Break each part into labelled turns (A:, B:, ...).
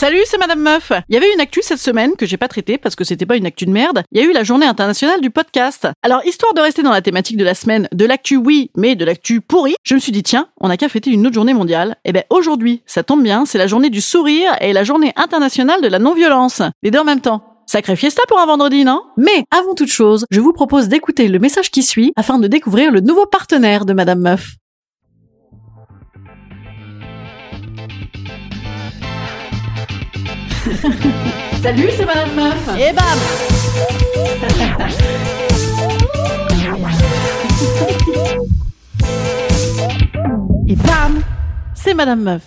A: Salut, c'est Madame Meuf. Il y avait une actu cette semaine que j'ai pas traitée parce que c'était pas une actu de merde. Il y a eu la journée internationale du podcast. Alors, histoire de rester dans la thématique de la semaine, de l'actu oui, mais de l'actu pourri, je me suis dit tiens, on a qu'à fêter une autre journée mondiale. Et ben aujourd'hui, ça tombe bien, c'est la journée du sourire et la journée internationale de la non-violence. Les deux en même temps. Sacré fiesta pour un vendredi, non? Mais avant toute chose, je vous propose d'écouter le message qui suit afin de découvrir le nouveau partenaire de Madame Meuf. Salut, c'est Madame Meuf. Et bam Et bam C'est Madame Meuf.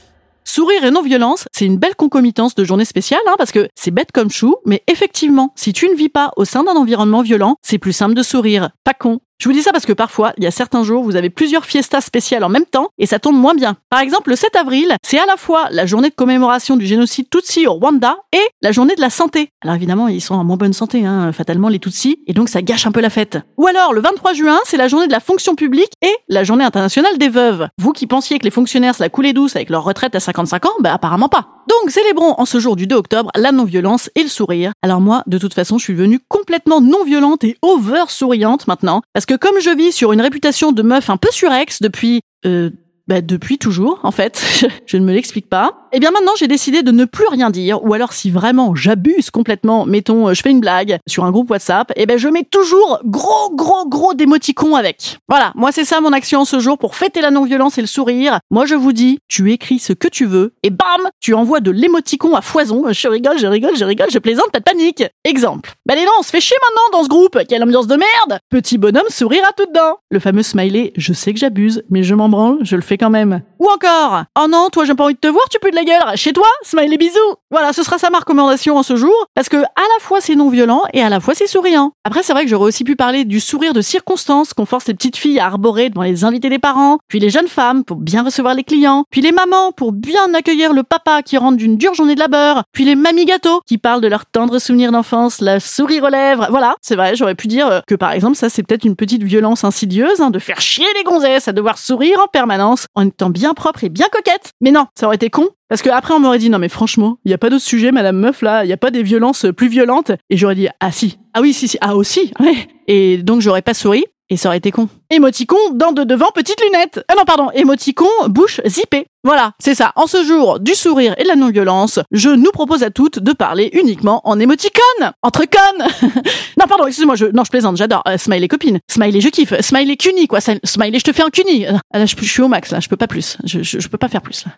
A: Sourire et non-violence, c'est une belle concomitance de journée spéciale, hein, parce que c'est bête comme chou, mais effectivement, si tu ne vis pas au sein d'un environnement violent, c'est plus simple de sourire. Pas con. Je vous dis ça parce que parfois, il y a certains jours, vous avez plusieurs fiestas spéciales en même temps et ça tombe moins bien. Par exemple, le 7 avril, c'est à la fois la journée de commémoration du génocide Tutsi au Rwanda et la journée de la santé. Alors évidemment, ils sont en moins bonne santé, hein, fatalement les Tutsis, et donc ça gâche un peu la fête. Ou alors, le 23 juin, c'est la journée de la fonction publique et la journée internationale des veuves. Vous qui pensiez que les fonctionnaires se la coulaient douce avec leur retraite à 55 ans, bah apparemment pas. Donc célébrons en ce jour du 2 octobre la non-violence et le sourire. Alors moi, de toute façon, je suis devenue complètement non-violente et over souriante maintenant, parce que comme je vis sur une réputation de meuf un peu surex depuis euh, bah, depuis toujours, en fait. je ne me l'explique pas. Et bien maintenant, j'ai décidé de ne plus rien dire, ou alors si vraiment j'abuse complètement, mettons, euh, je fais une blague sur un groupe WhatsApp, et ben je mets toujours gros, gros, gros d'émoticons avec. Voilà, moi c'est ça mon action ce jour pour fêter la non-violence et le sourire. Moi je vous dis, tu écris ce que tu veux, et bam, tu envoies de l'émoticon à foison. Je rigole, je rigole, je rigole, je plaisante, pas de panique. Exemple. Bah les non, on se fait chier maintenant dans ce groupe, quelle ambiance de merde Petit bonhomme sourire à tout dedans. Le fameux smiley, je sais que j'abuse, mais je m'en branle, je le fais quand même. Ou encore, oh non, toi j'ai pas envie de te voir, tu peux de la Chez toi, smiley bisous. Voilà, ce sera sa ma recommandation en ce jour, parce que à la fois c'est non violent et à la fois c'est souriant. Après, c'est vrai que j'aurais aussi pu parler du sourire de circonstance qu'on force les petites filles à arborer devant les invités des parents, puis les jeunes femmes pour bien recevoir les clients, puis les mamans pour bien accueillir le papa qui rentre d'une dure journée de labeur, puis les mamies gâteaux qui parlent de leurs tendres souvenirs d'enfance, la sourire aux lèvres. Voilà, c'est vrai, j'aurais pu dire que par exemple ça c'est peut-être une petite violence insidieuse hein, de faire chier les gonzesses à devoir sourire en permanence en étant bien propre et bien coquette. Mais non, ça aurait été con parce que après on m'aurait dit non mais franchement, il y a pas d'autre sujet madame meuf là, il y a pas des violences plus violentes et j'aurais dit ah si. Ah oui si si, ah aussi. Ouais. Et donc j'aurais pas souri et ça aurait été con. Émoticon, dents de devant, petites lunettes. Ah non, pardon, émoticon, bouche zippée. Voilà, c'est ça. En ce jour du sourire et de la non-violence, je nous propose à toutes de parler uniquement en émoticône. Entre connes Non, pardon, excuse-moi, je, non, je plaisante, j'adore. Euh, smiley copine, smiley je kiffe, smiley cuni, quoi. Smiley je te fais un cuni. Ah, là, je, je suis au max, là, je peux pas plus. Je, je, je peux pas faire plus, là.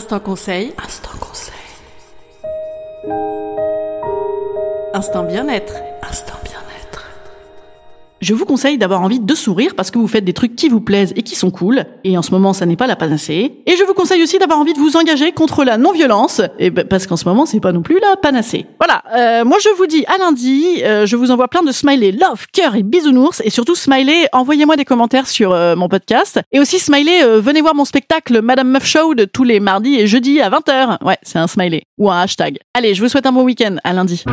A: Instant conseil. Instant conseil. Instant bien-être. Instant bien-être. Je vous conseille d'avoir envie de sourire parce que vous faites des trucs qui vous plaisent et qui sont cool. Et en ce moment, ça n'est pas la panacée. Et je vous conseille aussi d'avoir envie de vous engager contre la non-violence. Et ben, parce qu'en ce moment, c'est pas non plus la panacée. Voilà. Euh, moi, je vous dis à lundi. Euh, je vous envoie plein de smiley love, cœur et bisounours. Et surtout, smiley, envoyez-moi des commentaires sur euh, mon podcast. Et aussi, smiley, venez voir mon spectacle Madame Meuf Show de tous les mardis et jeudis à 20h. Ouais, c'est un smiley. Ou un hashtag. Allez, je vous souhaite un bon week-end. À lundi.